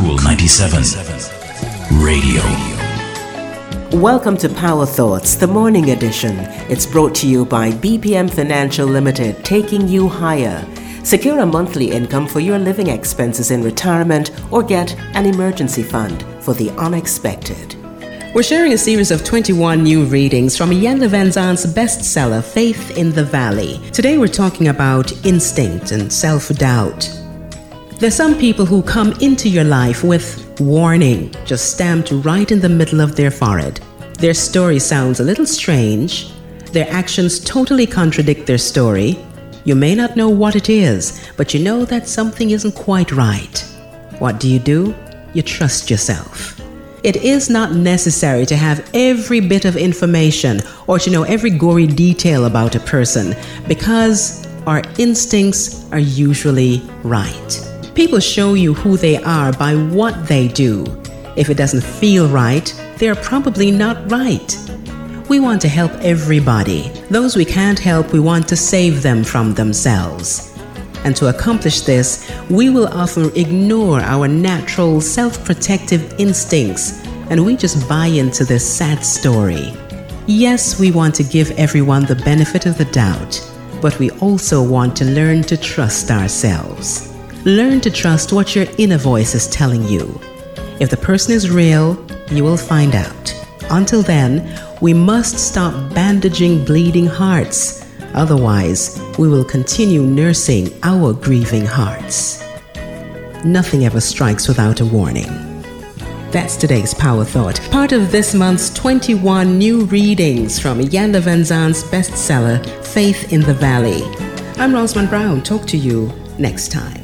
Cool 97 Radio. Welcome to Power Thoughts, the morning edition. It's brought to you by BPM Financial Limited, taking you higher. Secure a monthly income for your living expenses in retirement or get an emergency fund for the unexpected. We're sharing a series of 21 new readings from Iyanla Vanzant's bestseller, Faith in the Valley. Today we're talking about instinct and self doubt. There's some people who come into your life with warning just stamped right in the middle of their forehead. Their story sounds a little strange. Their actions totally contradict their story. You may not know what it is, but you know that something isn't quite right. What do you do? You trust yourself. It is not necessary to have every bit of information or to know every gory detail about a person because our instincts are usually right. People show you who they are by what they do. If it doesn't feel right, they're probably not right. We want to help everybody. Those we can't help, we want to save them from themselves. And to accomplish this, we will often ignore our natural self protective instincts and we just buy into this sad story. Yes, we want to give everyone the benefit of the doubt, but we also want to learn to trust ourselves. Learn to trust what your inner voice is telling you. If the person is real, you will find out. Until then, we must stop bandaging bleeding hearts. Otherwise, we will continue nursing our grieving hearts. Nothing ever strikes without a warning. That's today's Power Thought, part of this month's 21 new readings from Iyanla Vanzant's bestseller, Faith in the Valley. I'm Rosamond Brown. Talk to you next time.